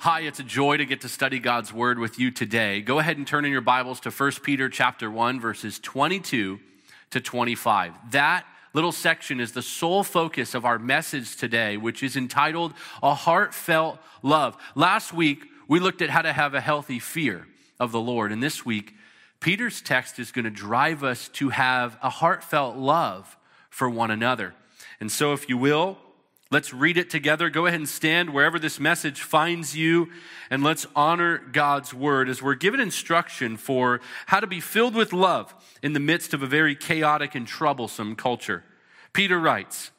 hi, it's a joy to get to study God's word with you today. Go ahead and turn in your Bibles to 1 Peter chapter 1 verses 22 to 25. That little section is the sole focus of our message today, which is entitled A Heartfelt Love. Last week, we looked at how to have a healthy fear of the Lord. And this week, Peter's text is going to drive us to have a heartfelt love for one another. And so, if you will, let's read it together. Go ahead and stand wherever this message finds you, and let's honor God's word as we're given instruction for how to be filled with love in the midst of a very chaotic and troublesome culture. Peter writes,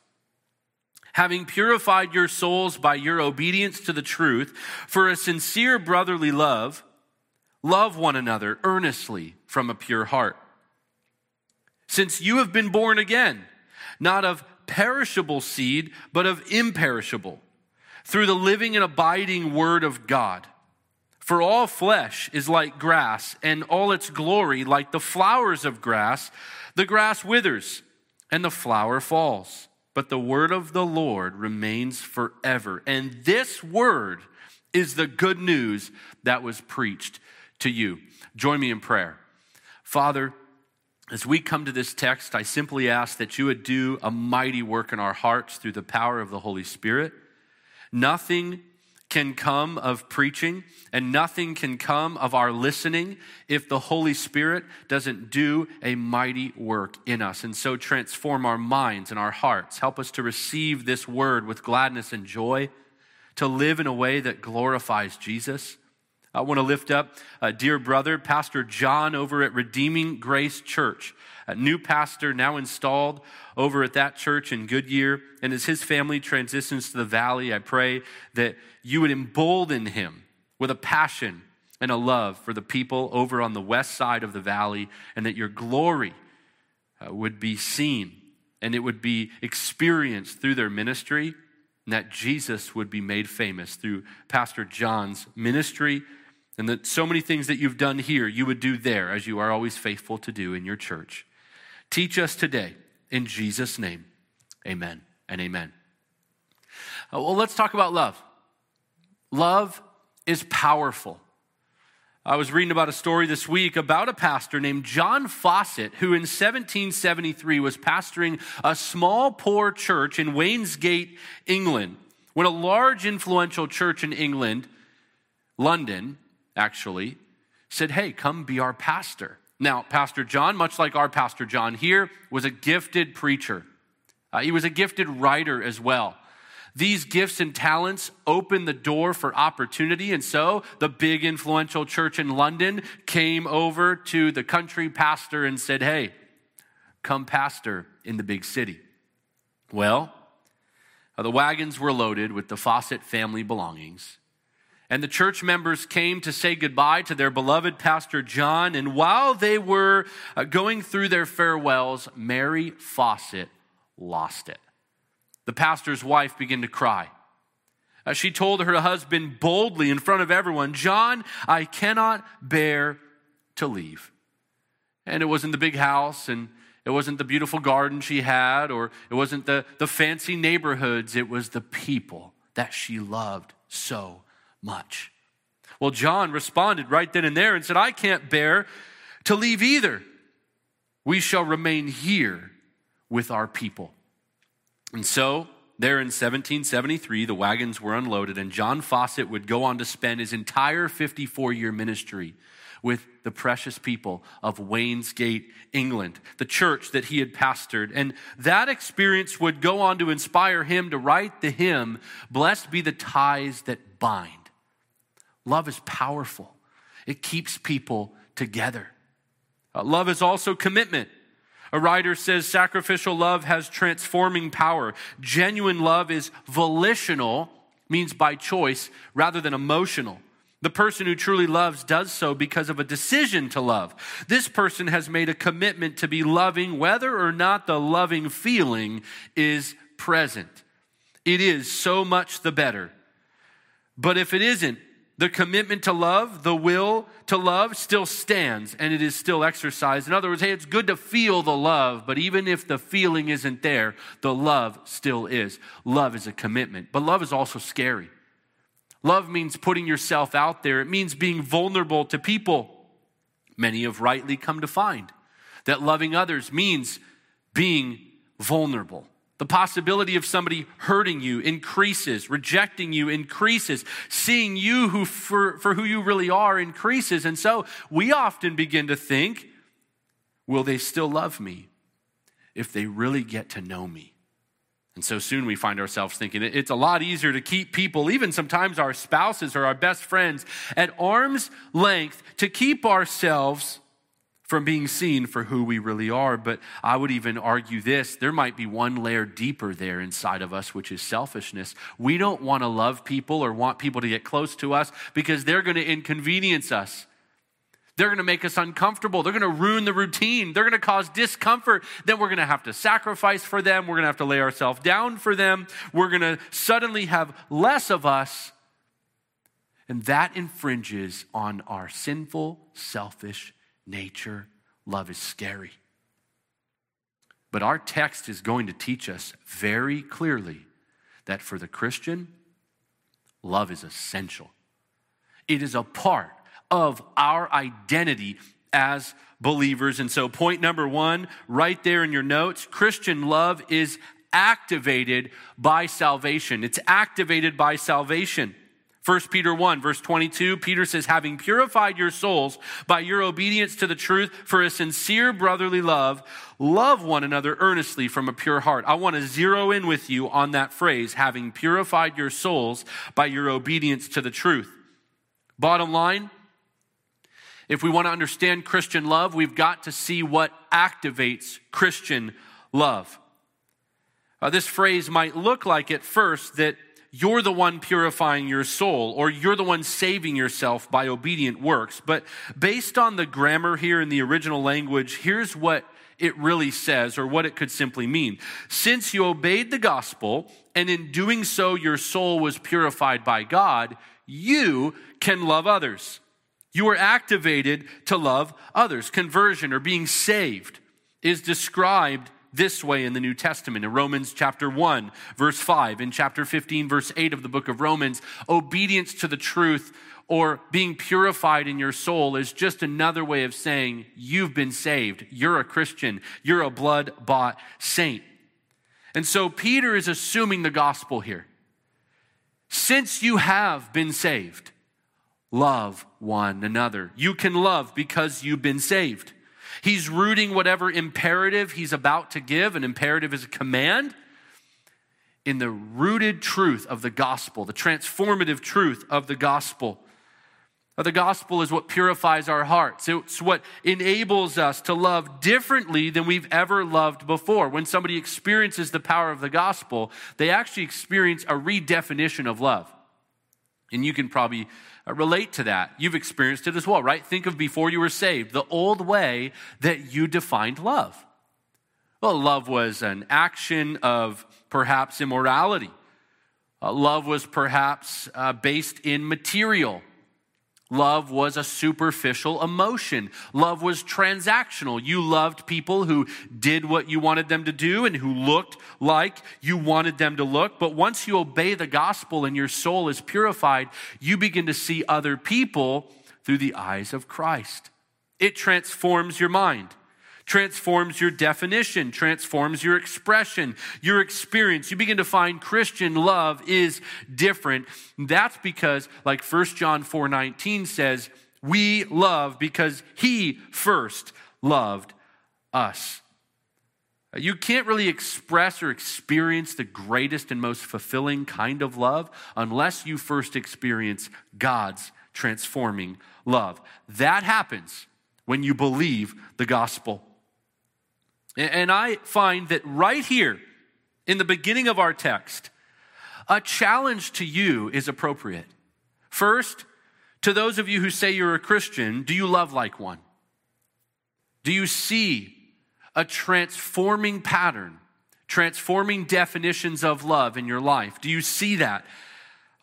having purified your souls by your obedience to the truth for a sincere brotherly love, love one another earnestly from a pure heart. Since you have been born again, not of perishable seed, but of imperishable, through the living and abiding word of God. For all flesh is like grass, and all its glory like the flowers of grass. The grass withers, and the flower falls, but the word of the Lord remains forever. And this word is the good news that was preached to you. Join me in prayer. Father, as we come to this text, I simply ask that you would do a mighty work in our hearts through the power of the Holy Spirit. Nothing can come of preaching and nothing can come of our listening if the Holy Spirit doesn't do a mighty work in us. And so transform our minds and our hearts. Help us to receive this word with gladness and joy, to live in a way that glorifies Jesus. I want to lift up a dear brother, Pastor John, over at Redeeming Grace Church, a new pastor now installed over at that church in Goodyear. And as his family transitions to the valley, I pray that you would embolden him with a passion and a love for the people over on the west side of the valley, and that your glory uh, would be seen and it would be experienced through their ministry, and that Jesus would be made famous through Pastor John's ministry and that so many things that you've done here, you would do there, as you are always faithful to do in your church. Teach us today in Jesus' name. Amen and amen. Uh, well, let's talk about love. Love is powerful. I was reading about a story this week about a pastor named John Fawcett, who in 1773 was pastoring a small, poor church in Wainsgate, England, when a large, influential church in England, London, actually, said, Hey, come be our pastor. Now, Pastor John, much like our Pastor John here, was a gifted preacher. Uh, he was a gifted writer as well. These gifts and talents opened the door for opportunity. And so the big influential church in London came over to the country pastor and said, Hey, come pastor in the big city. Well, uh, the wagons were loaded with the Fawcett family belongings. And the church members came to say goodbye to their beloved Pastor John. And while they were uh, going through their farewells, Mary Fawcett lost it. The pastor's wife began to cry. Uh, she told her husband boldly in front of everyone, John, I cannot bear to leave. And it wasn't the big house, and it wasn't the beautiful garden she had, or it wasn't the, the fancy neighborhoods. It was the people that she loved so much. Well, John responded right then and there and said, I can't bear to leave either. We shall remain here with our people. And so, there in 1773, the wagons were unloaded, and John Fawcett would go on to spend his entire 54 year ministry with the precious people of Wainsgate, England, the church that he had pastored. And that experience would go on to inspire him to write the hymn, Blessed be the ties that bind. Love is powerful, it keeps people together. Uh, love is also commitment. A writer says sacrificial love has transforming power. Genuine love is volitional, means by choice, rather than emotional. The person who truly loves does so because of a decision to love. This person has made a commitment to be loving whether or not the loving feeling is present. It is so much the better. But if it isn't, the commitment to love, the will to love still stands and it is still exercised. In other words, hey, it's good to feel the love, but even if the feeling isn't there, the love still is. Love is a commitment, but love is also scary. Love means putting yourself out there, it means being vulnerable to people. Many have rightly come to find that loving others means being vulnerable. The possibility of somebody hurting you increases, rejecting you increases, seeing you who for, for who you really are increases. And so we often begin to think, will they still love me if they really get to know me? And so soon we find ourselves thinking it's a lot easier to keep people, even sometimes our spouses or our best friends, at arm's length to keep ourselves from being seen for who we really are. But I would even argue this there might be one layer deeper there inside of us, which is selfishness. We don't want to love people or want people to get close to us because they're going to inconvenience us. They're going to make us uncomfortable. They're going to ruin the routine. They're going to cause discomfort. Then we're going to have to sacrifice for them. We're going to have to lay ourselves down for them. We're going to suddenly have less of us. And that infringes on our sinful, selfish nature, love is scary. But our text is going to teach us very clearly that for the Christian, love is essential. It is a part of our identity as believers. And so, point number one, right there in your notes Christian love is activated by salvation. It's activated by salvation. 1 Peter 1, verse 22, Peter says, having purified your souls by your obedience to the truth for a sincere brotherly love, love one another earnestly from a pure heart. I want to zero in with you on that phrase, having purified your souls by your obedience to the truth. Bottom line, if we want to understand Christian love, we've got to see what activates Christian love. Uh, this phrase might look like at first that you're the one purifying your soul, or you're the one saving yourself by obedient works. But based on the grammar here in the original language, here's what it really says, or what it could simply mean. Since you obeyed the gospel, and in doing so your soul was purified by God, you can love others. You are activated to love others. Conversion or being saved is described this way in the New Testament. In Romans chapter 1, verse 5, in chapter 15, verse 8 of the book of Romans, obedience to the truth or being purified in your soul is just another way of saying you've been saved. You're a Christian. You're a blood bought saint. And so Peter is assuming the gospel here. Since you have been saved, love one another. You can love because you've been saved. He's rooting whatever imperative he's about to give. An imperative is a command in the rooted truth of the gospel, the transformative truth of the gospel. The gospel is what purifies our hearts. It's what enables us to love differently than we've ever loved before. When somebody experiences the power of the gospel, they actually experience a redefinition of love. And you can probably uh, relate to that. You've experienced it as well, right? Think of before you were saved, the old way that you defined love. Well, love was an action of perhaps immorality. Uh, love was perhaps uh, based in material. Love was a superficial emotion. Love was transactional. You loved people who did what you wanted them to do and who looked like you wanted them to look. But once you obey the gospel and your soul is purified, you begin to see other people through the eyes of Christ. It transforms your mind transforms your definition, transforms your expression, your experience. You begin to find Christian love is different. That's because, like 1 John 4 19 says, we love because he first loved us. You can't really express or experience the greatest and most fulfilling kind of love unless you first experience God's transforming love. That happens when you believe the gospel. And I find that right here in the beginning of our text, a challenge to you is appropriate. First, to those of you who say you're a Christian, do you love like one? Do you see a transforming pattern, transforming definitions of love in your life? Do you see that?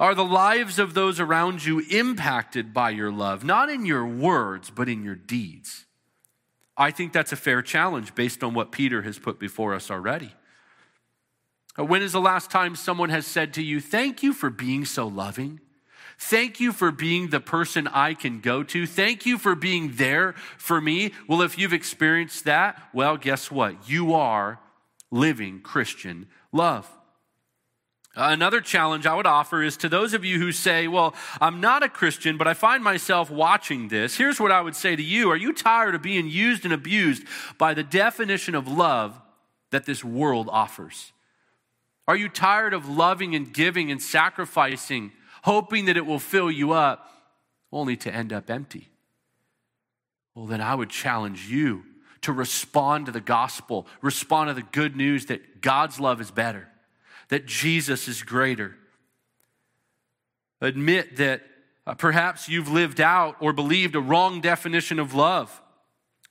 Are the lives of those around you impacted by your love, not in your words, but in your deeds? I think that's a fair challenge based on what Peter has put before us already. Uh, when is the last time someone has said to you, Thank you for being so loving? Thank you for being the person I can go to. Thank you for being there for me. Well, if you've experienced that, well, guess what? You are living Christian love. Another challenge I would offer is to those of you who say, Well, I'm not a Christian, but I find myself watching this. Here's what I would say to you Are you tired of being used and abused by the definition of love that this world offers? Are you tired of loving and giving and sacrificing, hoping that it will fill you up, only to end up empty? Well, then I would challenge you to respond to the gospel, respond to the good news that God's love is better that Jesus is greater. Admit that uh, perhaps you've lived out or believed a wrong definition of love,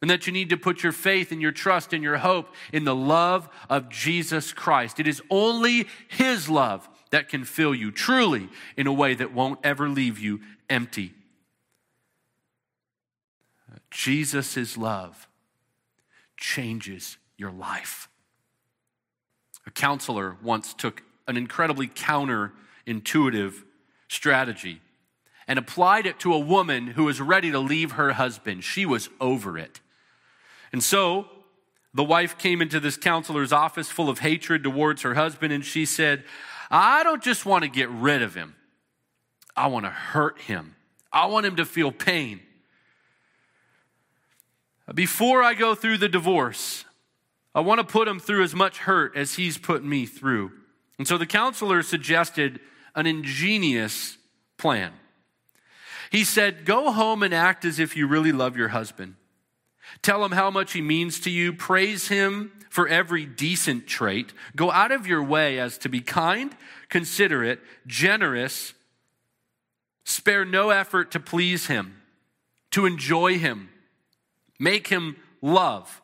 and that you need to put your faith and your trust and your hope in the love of Jesus Christ. It is only His love that can fill you truly in a way that won't ever leave you empty. Jesus' love changes your life. A counselor once took an incredibly counterintuitive strategy and applied it to a woman who was ready to leave her husband. She was over it. And so the wife came into this counselor's office full of hatred towards her husband, and she said, I don't just want to get rid of him, I want to hurt him. I want him to feel pain. Before I go through the divorce, I want to put him through as much hurt as he's put me through. And so the counselor suggested an ingenious plan. He said, Go home and act as if you really love your husband. Tell him how much he means to you. Praise him for every decent trait. Go out of your way as to be kind, considerate, generous. Spare no effort to please him, to enjoy him. Make him love.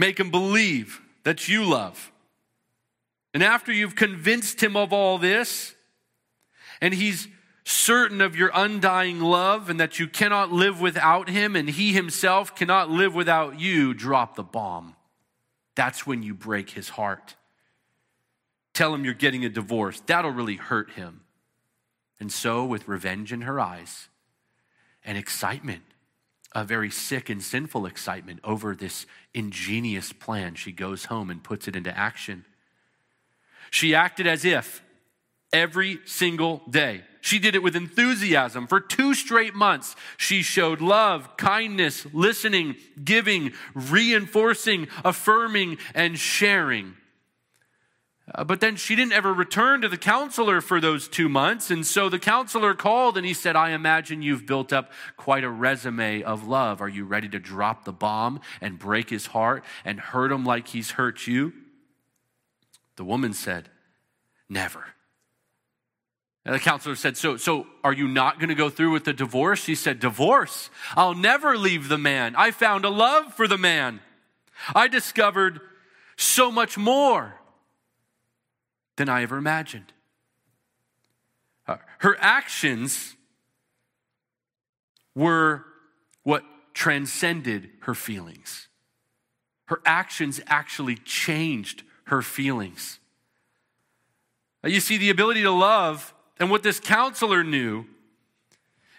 Make him believe that you love. And after you've convinced him of all this, and he's certain of your undying love and that you cannot live without him and he himself cannot live without you, drop the bomb. That's when you break his heart. Tell him you're getting a divorce. That'll really hurt him. And so, with revenge in her eyes and excitement, a very sick and sinful excitement over this ingenious plan. She goes home and puts it into action. She acted as if every single day. She did it with enthusiasm. For two straight months, she showed love, kindness, listening, giving, reinforcing, affirming, and sharing. Uh, but then she didn't ever return to the counselor for those two months. And so the counselor called and he said, I imagine you've built up quite a resume of love. Are you ready to drop the bomb and break his heart and hurt him like he's hurt you? The woman said, Never. And the counselor said, So, so are you not going to go through with the divorce? She said, Divorce? I'll never leave the man. I found a love for the man. I discovered so much more than I ever imagined. Uh, her actions were what transcended her feelings. Her actions actually changed her feelings. You see, the ability to love, and what this counselor knew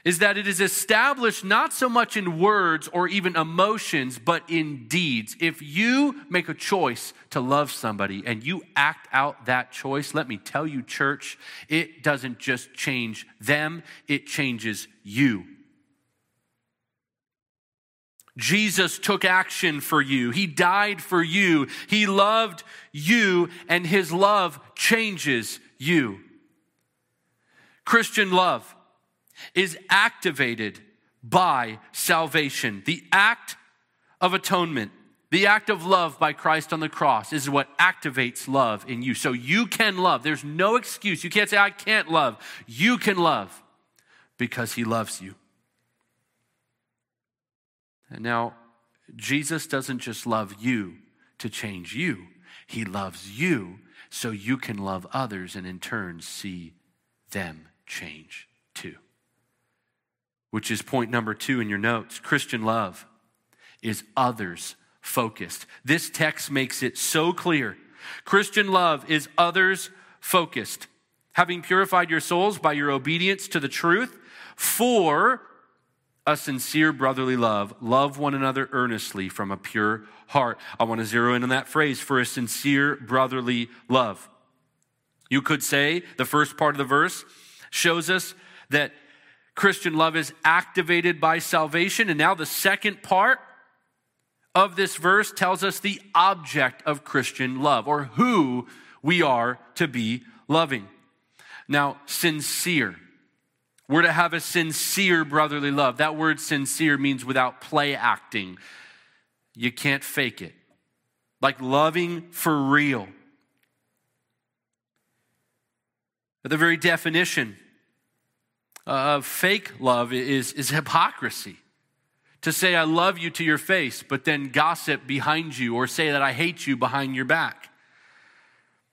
is that it is established not so much in words or even emotions, but in deeds. If you make a choice to love somebody and you act out that choice, let me tell you, church, it doesn't just change them, it changes you. Jesus took action for you. He died for you. He loved you, and his love changes you. Christian love is activated by salvation. The act of atonement, the act of love by Christ on the cross is what activates love in you. So you can love. There's no excuse. You can't say, I can't love. You can love because he loves you. And now, Jesus doesn't just love you to change you, he loves you so you can love others and in turn see them change too which is point number two in your notes. Christian love is others focused. This text makes it so clear. Christian love is others focused. having purified your souls by your obedience to the truth, for a sincere brotherly love. Love one another earnestly from a pure heart. I want to zero in on that phrase for a sincere brotherly love. You could say the first part of the verse shows us that Christian love is activated by salvation. And now the second part of this verse tells us the object of Christian love or who we are to be loving. Now, sincere. We're to have a sincere brotherly love. That word sincere means without play acting. You can't fake it. Like loving for real. The very definition of fake love is, is hypocrisy. To say, I love you to your face, but then gossip behind you or say that I hate you behind your back.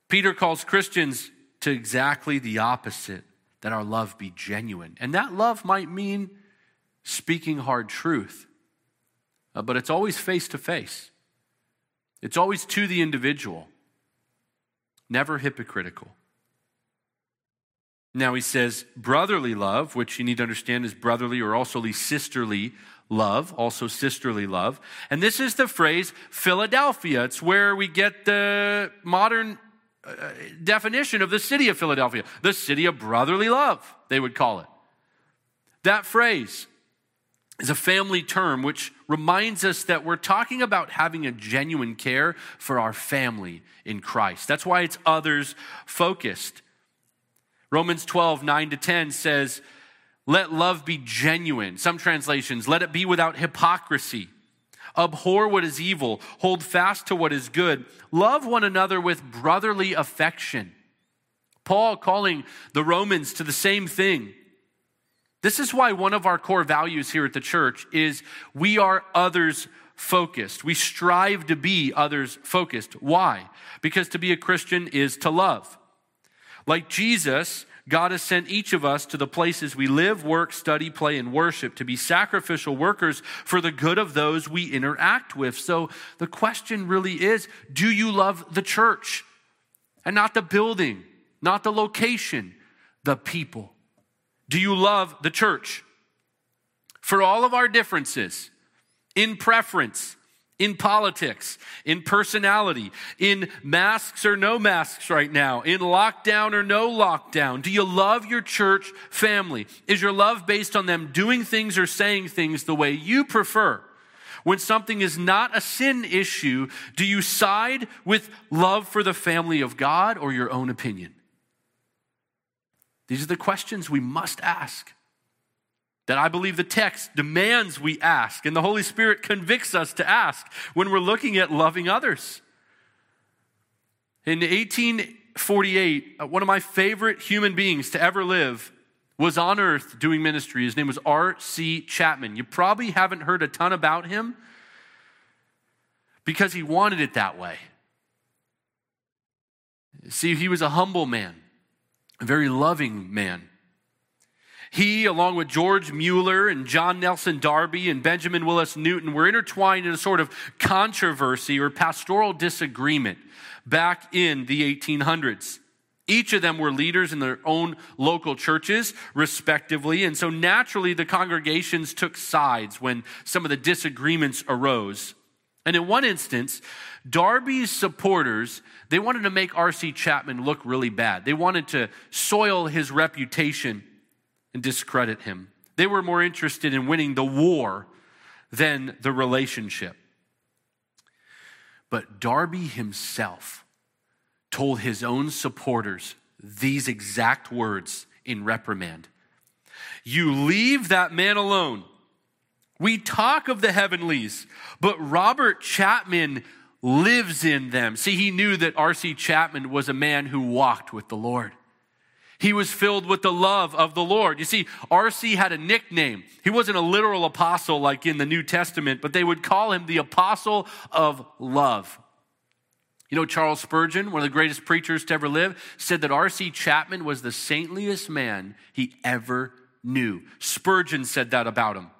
Peter calls Christians to exactly the opposite that our love be genuine. And that love might mean speaking hard truth, uh, but it's always face to face, it's always to the individual, never hypocritical. Now he says brotherly love, which you need to understand is brotherly or also sisterly love, also sisterly love. And this is the phrase Philadelphia. It's where we get the modern uh, definition of the city of Philadelphia, the city of brotherly love, they would call it. That phrase is a family term which reminds us that we're talking about having a genuine care for our family in Christ. That's why it's others focused. Romans 12, 9 to 10 says, Let love be genuine. Some translations, let it be without hypocrisy. Abhor what is evil, hold fast to what is good, love one another with brotherly affection. Paul calling the Romans to the same thing. This is why one of our core values here at the church is we are others focused. We strive to be others focused. Why? Because to be a Christian is to love. Like Jesus, God has sent each of us to the places we live, work, study, play, and worship to be sacrificial workers for the good of those we interact with. So the question really is do you love the church? And not the building, not the location, the people. Do you love the church? For all of our differences in preference, in politics, in personality, in masks or no masks right now, in lockdown or no lockdown? Do you love your church family? Is your love based on them doing things or saying things the way you prefer? When something is not a sin issue, do you side with love for the family of God or your own opinion? These are the questions we must ask that I believe the text demands we ask, and the Holy Spirit convicts us to ask when we're looking at loving others. In 1848, uh, one of my favorite human beings to ever live was on earth doing ministry. His name was R.C. Chapman. You probably haven't heard a ton about him because he wanted it that way. See, he was a humble man, a very loving man. He, along with George Mueller and John Nelson Darby and Benjamin Willis Newton, were intertwined in a sort of controversy or pastoral disagreement back in the 1800s. Each of them were leaders in their own local churches, respectively. And so naturally, the congregations took sides when some of the disagreements arose. And in one instance, Darby's supporters, they wanted to make R.C. Chapman look really bad. They wanted to soil his reputation and discredit him. They were more interested in winning the war than the relationship. But Darby himself told his own supporters these exact words in reprimand You leave that man alone. We talk of the heavenlies, but Robert Chapman lives in them. See, he knew that R.C. Chapman was a man who walked with the Lord. He was filled with the love of the Lord. You see, R.C. had a nickname. He wasn't a literal apostle like in the New Testament, but they would call him the apostle of love. You know, Charles Spurgeon, one of the greatest preachers to ever live, said that R.C. Chapman was the saintliest man he ever knew. Spurgeon said that about him.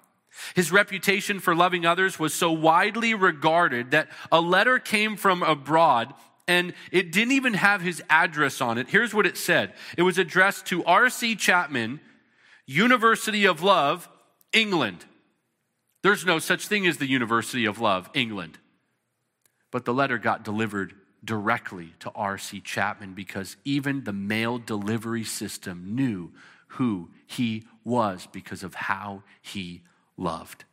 His reputation for loving others was so widely regarded that a letter came from abroad and it didn't even have his address on it. Here's what it said it was addressed to R.C. Chapman, University of Love, England. There's no such thing as the University of Love, England. But the letter got delivered directly to R.C. Chapman because even the mail delivery system knew who he was because of how he loved.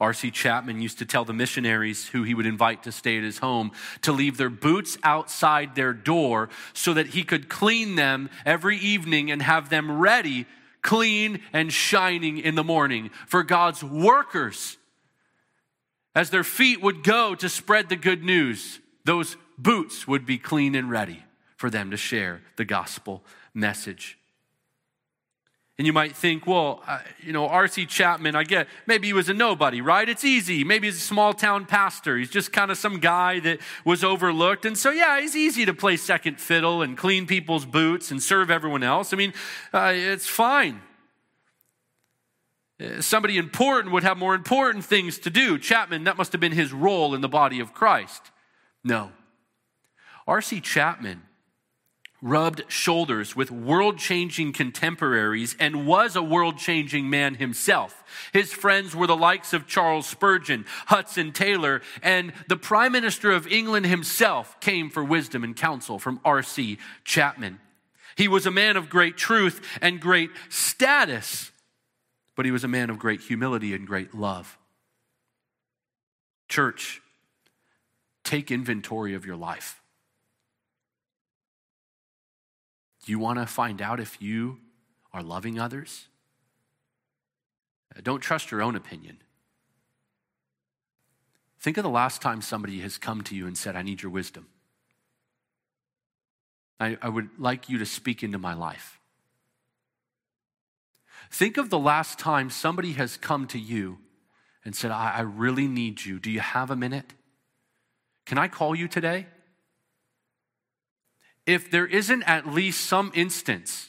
R.C. Chapman used to tell the missionaries who he would invite to stay at his home to leave their boots outside their door so that he could clean them every evening and have them ready, clean and shining in the morning for God's workers. As their feet would go to spread the good news, those boots would be clean and ready for them to share the gospel message. And you might think, well, uh, you know, R.C. Chapman, I get, maybe he was a nobody, right? It's easy. Maybe he's a small town pastor. He's just kind of some guy that was overlooked. And so, yeah, he's easy to play second fiddle and clean people's boots and serve everyone else. I mean, uh, it's fine. Uh, somebody important would have more important things to do. Chapman, that must have been his role in the body of Christ. No. R.C. Chapman rubbed shoulders with world changing contemporaries and was a world changing man himself. His friends were the likes of Charles Spurgeon, Hudson Taylor, and the Prime Minister of England himself came for wisdom and counsel from R.C. Chapman. He was a man of great truth and great status, but he was a man of great humility and great love. Church, take inventory of your life. Do you want to find out if you are loving others? Uh, don't trust your own opinion. Think of the last time somebody has come to you and said, I need your wisdom. I, I, would like you to speak into my life. Think of the last time somebody has come to you and said, I, I really need you. Do you have a minute? Can I call you today? If there isn't at least some instance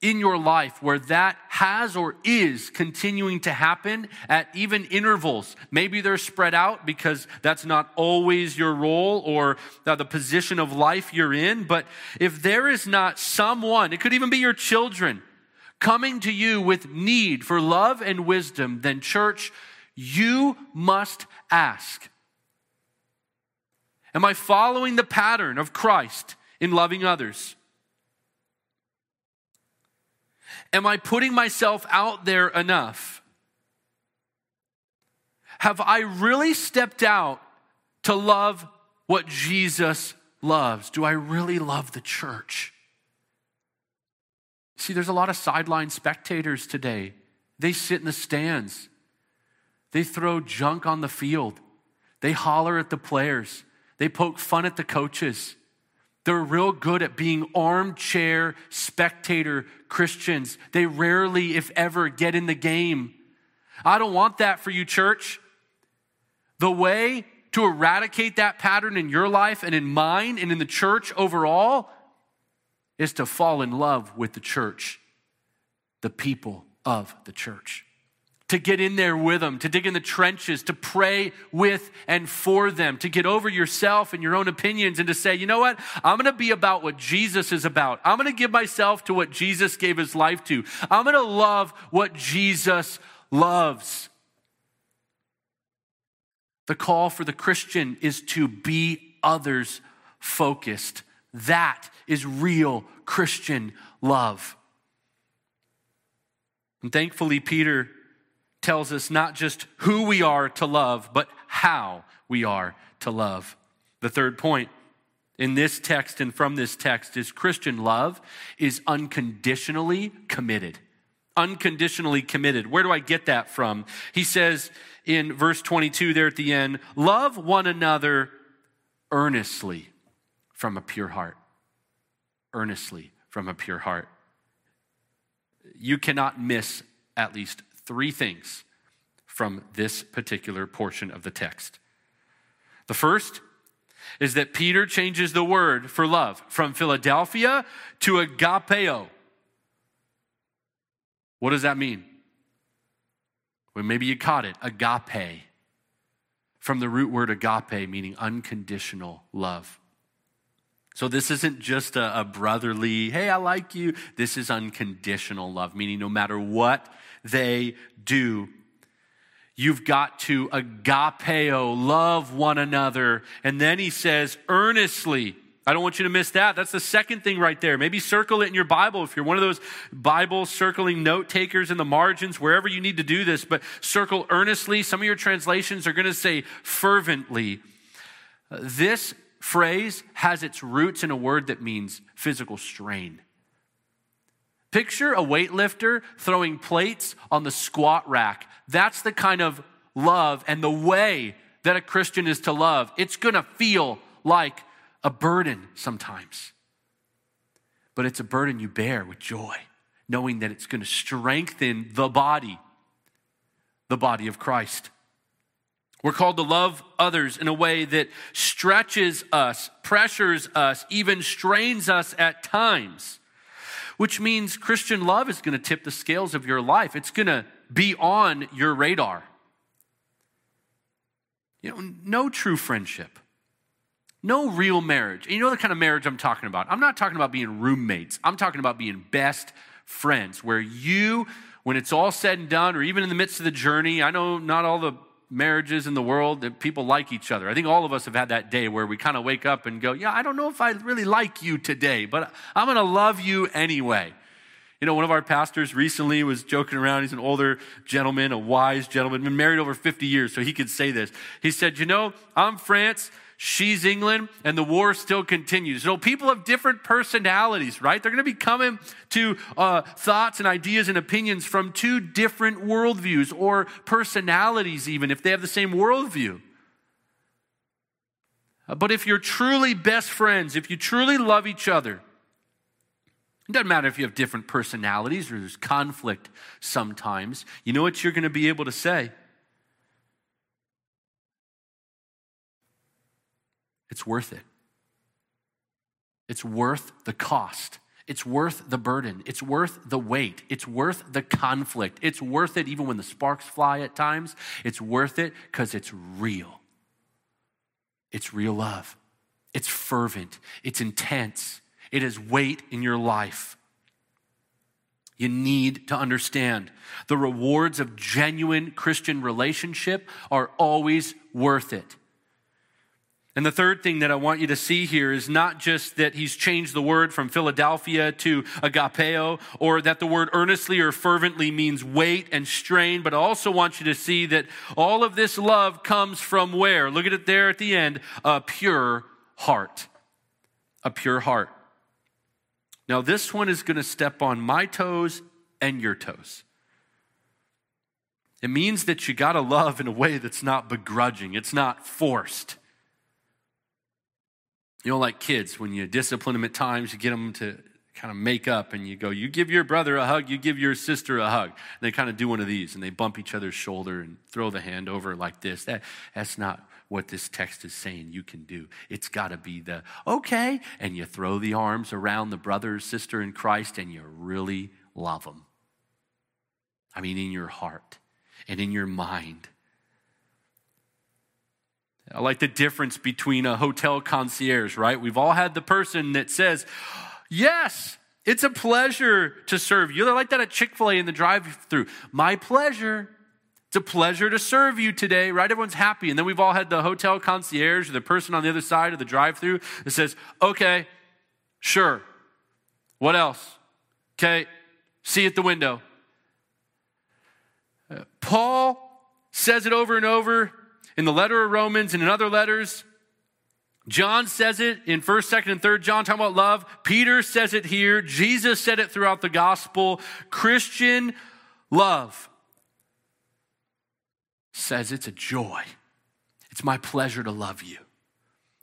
in your life where that has or is continuing to happen at even intervals. Maybe they're spread out because that's not always your role or the position of life you're in. But if there is not someone, it could even be your children, coming to you with need for love and wisdom, then, church, you must ask Am I following the pattern of Christ? In loving others? Am I putting myself out there enough? Have I really stepped out to love what Jesus loves? Do I really love the church? See, there's a lot of sideline spectators today. They sit in the stands, they throw junk on the field, they holler at the players, they poke fun at the coaches. They're real good at being armchair spectator Christians. They rarely, if ever, get in the game. I don't want that for you, church. The way to eradicate that pattern in your life and in mine and in the church overall is to fall in love with the church, the people of the church to get in there with them, to dig in the trenches, to pray with and for them, to get over yourself and your own opinions and to say, you know what? I'm going to be about what Jesus is about. I'm going to give myself to what Jesus gave his life to. I'm going to love what Jesus loves. The call for the Christian is to be others focused. That is real Christian love. And thankfully, Peter tells us not just who we are to love, but how we are to love. The third point in this text and from this text is Christian love is unconditionally committed. Unconditionally committed. Where do I get that from? He says in verse 22 there at the end, love one another earnestly from a pure heart. Earnestly from a pure heart. You cannot miss at least three things from this particular portion of the text. The first is that Peter changes the word for love from Philadelphia to agapeo. What does that mean? Well, maybe you caught it agape. from the root word agape, meaning unconditional love. So this isn't just a, a, brotherly, hey, I like you. This is unconditional love, meaning no matter what they do, you've got to agapeo, love one another. And then he says, earnestly. I don't want you to miss that. That's the second thing right there. Maybe circle it in your Bible if you're one of those Bible circling note takers in the margins, wherever you need to do this, but circle earnestly. Some of your translations are going to say fervently. This phrase has its roots in a word that means physical strain. Picture a weightlifter throwing plates on the squat rack. That's the kind of love and the way that a Christian is to love. It's going to feel like a burden sometimes, but it's a burden you bear with joy, knowing that it's going to strengthen the body, the body of Christ. We're called to love others in a way that stretches us, pressures us, even strains us at times, which means Christian love is going to tip the scales of your life. It's going to be on your radar. You know, no true friendship, no real marriage. And you know the kind of marriage I'm talking about. I'm not talking about being roommates, I'm talking about being best friends, where you, when it's all said and done, or even in the midst of the journey, I know not all the marriages in the world that people like each other. I think all of us have had that day where we kind of wake up and go, Yeah, I don't know if I really like you today, but I'm going to love you anyway. You know, one of our pastors recently was joking around. He's an older gentleman, a wise gentleman, been married over 50 years, so he could say this. He said, You know, I'm France she's England, and the war still continues. So people have different personalities, right? They're going to be coming to uh, thoughts and ideas and opinions from two different worldviews or personalities, even if they have the same worldview. Uh, but if you're truly best friends, if you truly love each other, it doesn't matter if you have different personalities or there's conflict sometimes. You know what you're going to be able to say? It's worth it. It's worth the cost. It's worth the burden. It's worth the weight. It's worth the conflict. It's worth it even when the sparks fly at times. It's worth it because it's real. It's real love. It's fervent. It's intense. It has weight in your life. You need to understand the rewards of genuine Christian relationship are always worth it. And the third thing that I want you to see here is not just that he's changed the word from Philadelphia to agapeo, or that the word earnestly or fervently means weight and strain, but I also want you to see that all of this love comes from where? Look at it there at the end a pure heart. A pure heart. Now, this one is going to step on my toes and your toes. It means that you got to love in a way that's not begrudging, it's not forced. You know, like kids, when you discipline them at times, you get them to kind of make up and you go, you give your brother a hug, you give your sister a hug. And they kind of do one of these and they bump each other's shoulder and throw the hand over like this. That, that's not what this text is saying you can do. It's got to be the, okay, and you throw the arms around the brother or sister in Christ and you really love them. I mean, in your heart and in your mind I like the difference between a hotel concierge, right? We've all had the person that says, Yes, it's a pleasure to serve you. They're like that at Chick fil A in the drive through. My pleasure. It's a pleasure to serve you today, right? Everyone's happy. And then we've all had the hotel concierge or the person on the other side of the drive through that says, Okay, sure. What else? Okay, see you at the window. Uh, Paul says it over and over in the letter of Romans and in other letters. John says it in 1st, 2nd, and 3rd John, talking about love. Peter says it here. Jesus said it throughout the gospel. Christian love says it's a joy. It's my pleasure to love you.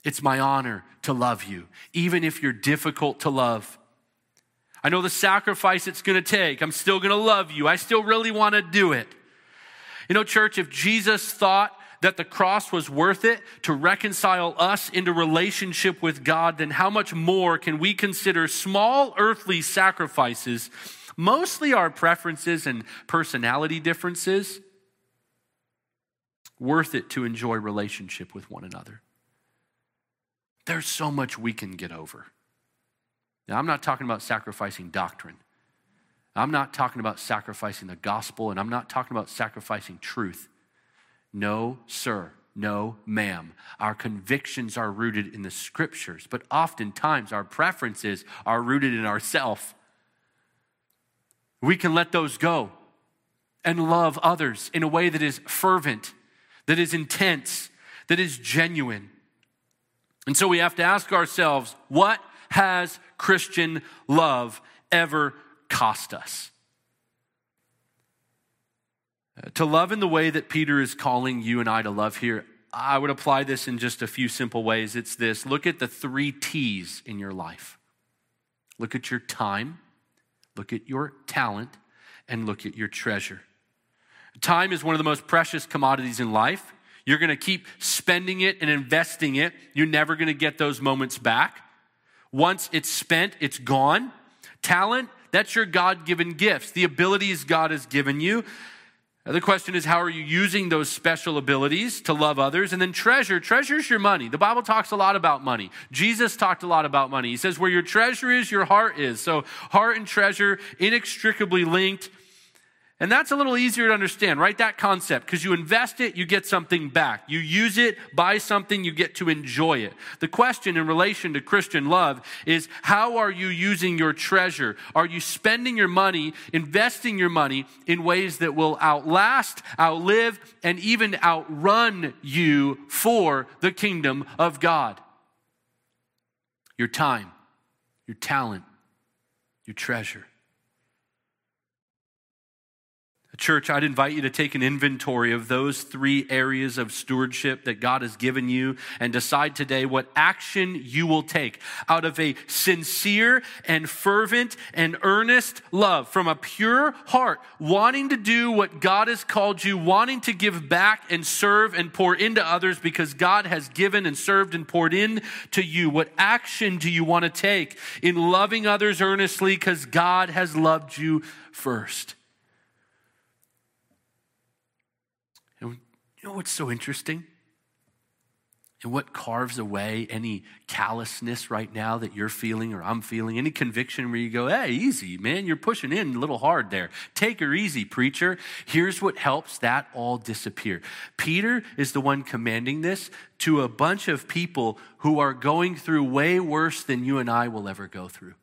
It's my honor to love you, even if you're difficult to love. I know the sacrifice it's going to take. I'm still going to love you. I still really want to do it. You know, church, if Jesus thought that the cross was worth it to reconcile us into relationship with God, then how much more can we consider small earthly sacrifices, mostly our preferences and personality differences, worth it to enjoy relationship with one another. There's so much we can get over. Now, I'm not talking about sacrificing doctrine. I'm not talking about sacrificing the gospel, and I'm not talking about sacrificing truth. No, sir. No, ma'am. Our convictions are rooted in the scriptures, but oftentimes our preferences are rooted in ourself. We can let those go and love others in a way that is fervent, that is intense, that is genuine. And so we have to ask ourselves what has Christian love ever cost us? To love in the way that Peter is calling you and I to love here, I would apply this in just a few simple ways. It's this look at the three T's in your life look at your time, look at your talent, and look at your treasure. Time is one of the most precious commodities in life. You're going to keep spending it and investing it. You're never going to get those moments back. Once it's spent, it's gone. Talent, that's your God given gifts, the abilities God has given you. The question is, how are you using those special abilities to love others? And then treasure, treasure's your money. The Bible talks a lot about money. Jesus talked a lot about money. He says, where your treasure is, your heart is. So, heart and treasure inextricably linked. And that's a little easier to understand, right? That concept, because you invest it, you get something back. You use it, buy something, you get to enjoy it. The question in relation to Christian love is how are you using your treasure? Are you spending your money, investing your money in ways that will outlast, outlive, and even outrun you for the kingdom of God? Your time, your talent, your treasure. Church, I'd invite you to take an inventory of those three areas of stewardship that God has given you and decide today what action you will take out of a sincere and fervent and earnest love from a pure heart, wanting to do what God has called you, wanting to give back and serve and pour into others because God has given and served and poured in to you. What action do you want to take in loving others earnestly because God has loved you first? You know what's so interesting? And what carves away any callousness right now that you're feeling or I'm feeling, any conviction where you go, hey, easy, man, you're pushing in a little hard there. Take her easy, preacher. Here's what helps that all disappear. Peter is the one commanding this to a bunch of people who are going through way worse than you and I will ever go through.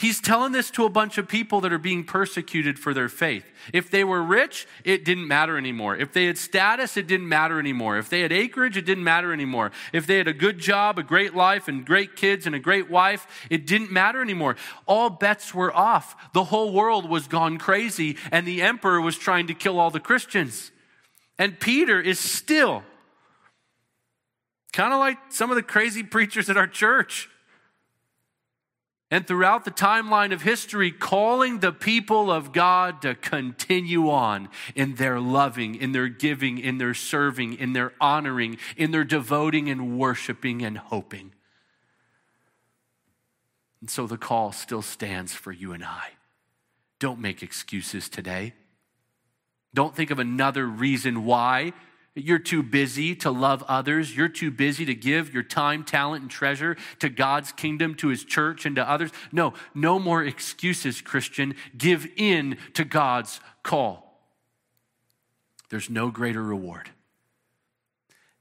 He's telling this to a bunch of people that are being persecuted for their faith. If they were rich, it didn't matter anymore. If they had status, it didn't matter anymore. If they had acreage, it didn't matter anymore. If they had a good job, a great life, and great kids and a great wife, it didn't matter anymore. All bets were off. The whole world was gone crazy, and the emperor was trying to kill all the Christians. And Peter is still kind of like some of the crazy preachers at our church and throughout the timeline of history, calling the people of God to continue on in their loving, in their giving, in their serving, in their honoring, in their devoting and worshiping and hoping. And so the call still stands for you and I. Don't make excuses today. Don't think of another reason why you're too busy to love others. You're too busy to give your time, talent, and treasure to God's kingdom, to his church, and to others. No, no more excuses, Christian. Give in to God's call. There's no greater reward.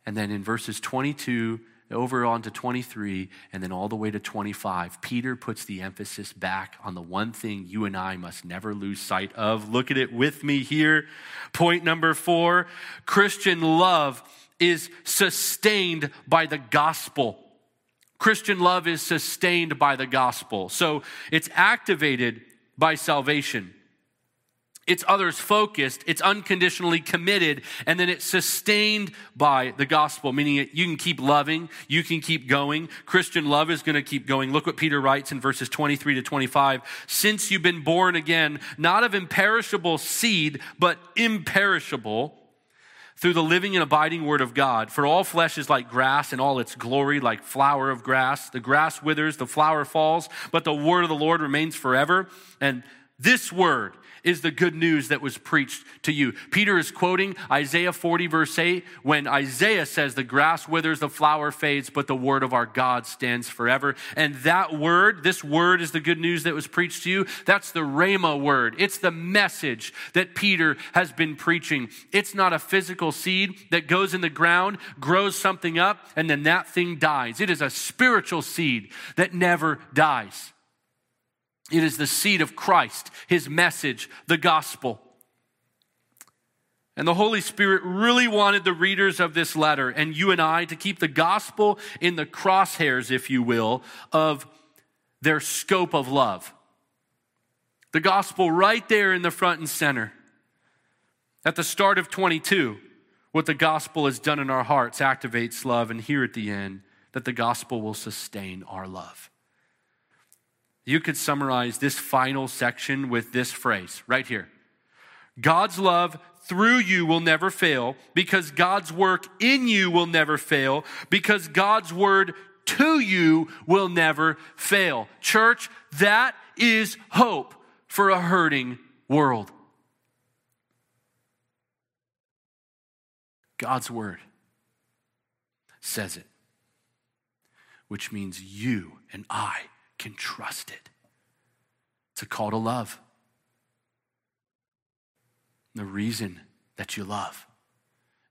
And then in verses 22 over on to 23 and then all the way to 25, Peter puts the emphasis back on the one thing you and I must never lose sight of. Look at it with me here. Point number four Christian love is sustained by the gospel. Christian love is sustained by the gospel. So it's activated by salvation it's others focused, it's unconditionally committed, and then it's sustained by the gospel, meaning you can keep loving, you can keep going. Christian love is going to keep going. Look what Peter writes in verses 23 to 25. Since you've been born again, not of imperishable seed, but imperishable, through the living and abiding word of God. For all flesh is like grass, and all its glory like flower of grass. The grass withers, the flower falls, but the word of the Lord remains forever. And This word is the good news that was preached to you. Peter is quoting Isaiah 40, verse 8, when Isaiah says, The grass withers, the flower fades, but the word of our God stands forever. And that word, this word is the good news that was preached to you. That's the Rhema word. It's the message that Peter has been preaching. It's not a physical seed that goes in the ground, grows something up, and then that thing dies. It is a spiritual seed that never dies. It is the seed of Christ, his message, the gospel. And the Holy Spirit really wanted the readers of this letter and you and I to keep the gospel in the crosshairs, if you will, of their scope of love. The gospel right there in the front and center. At the start of 22, what the gospel has done in our hearts activates love, and here at the end, that the gospel will sustain our love. You could summarize this final section with this phrase right here God's love through you will never fail because God's work in you will never fail because God's word to you will never fail. Church, that is hope for a hurting world. God's word says it, which means you and I can trust it. It's a call to love. The reason that you love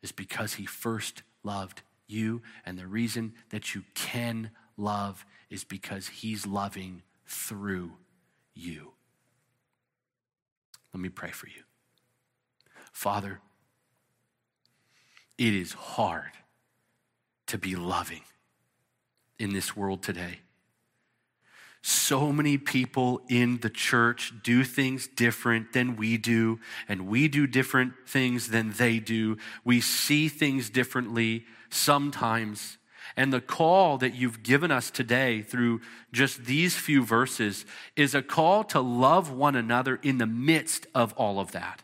is because he first loved you, and the reason that you can love is because he's loving through you. Let me pray for you. Father, it is hard to be loving in this world today. So many people in the church do things different than we do, and we do different things than they do. We see things differently sometimes. And the call that you've given us today through just these few verses is a call to love one another in the midst of all of that.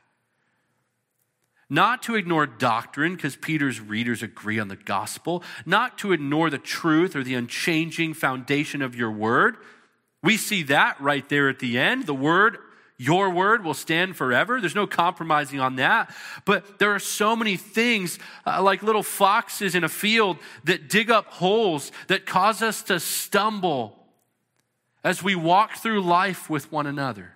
Not to ignore doctrine, because Peter's readers agree on the gospel, not to ignore the truth or the unchanging foundation of your word we see that right there at the end. The word, your word will stand forever. There's no compromising on that. But there are so many things, uh, like little foxes in a field, that dig up holes that cause us to stumble as we walk through life with one another.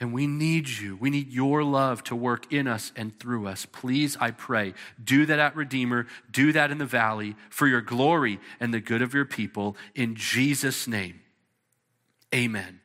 And we need you. We need your love to work in us and through us. Please, I pray, do that at Redeemer. Do that in the valley for your glory and the good of your people. In Jesus' name, amen.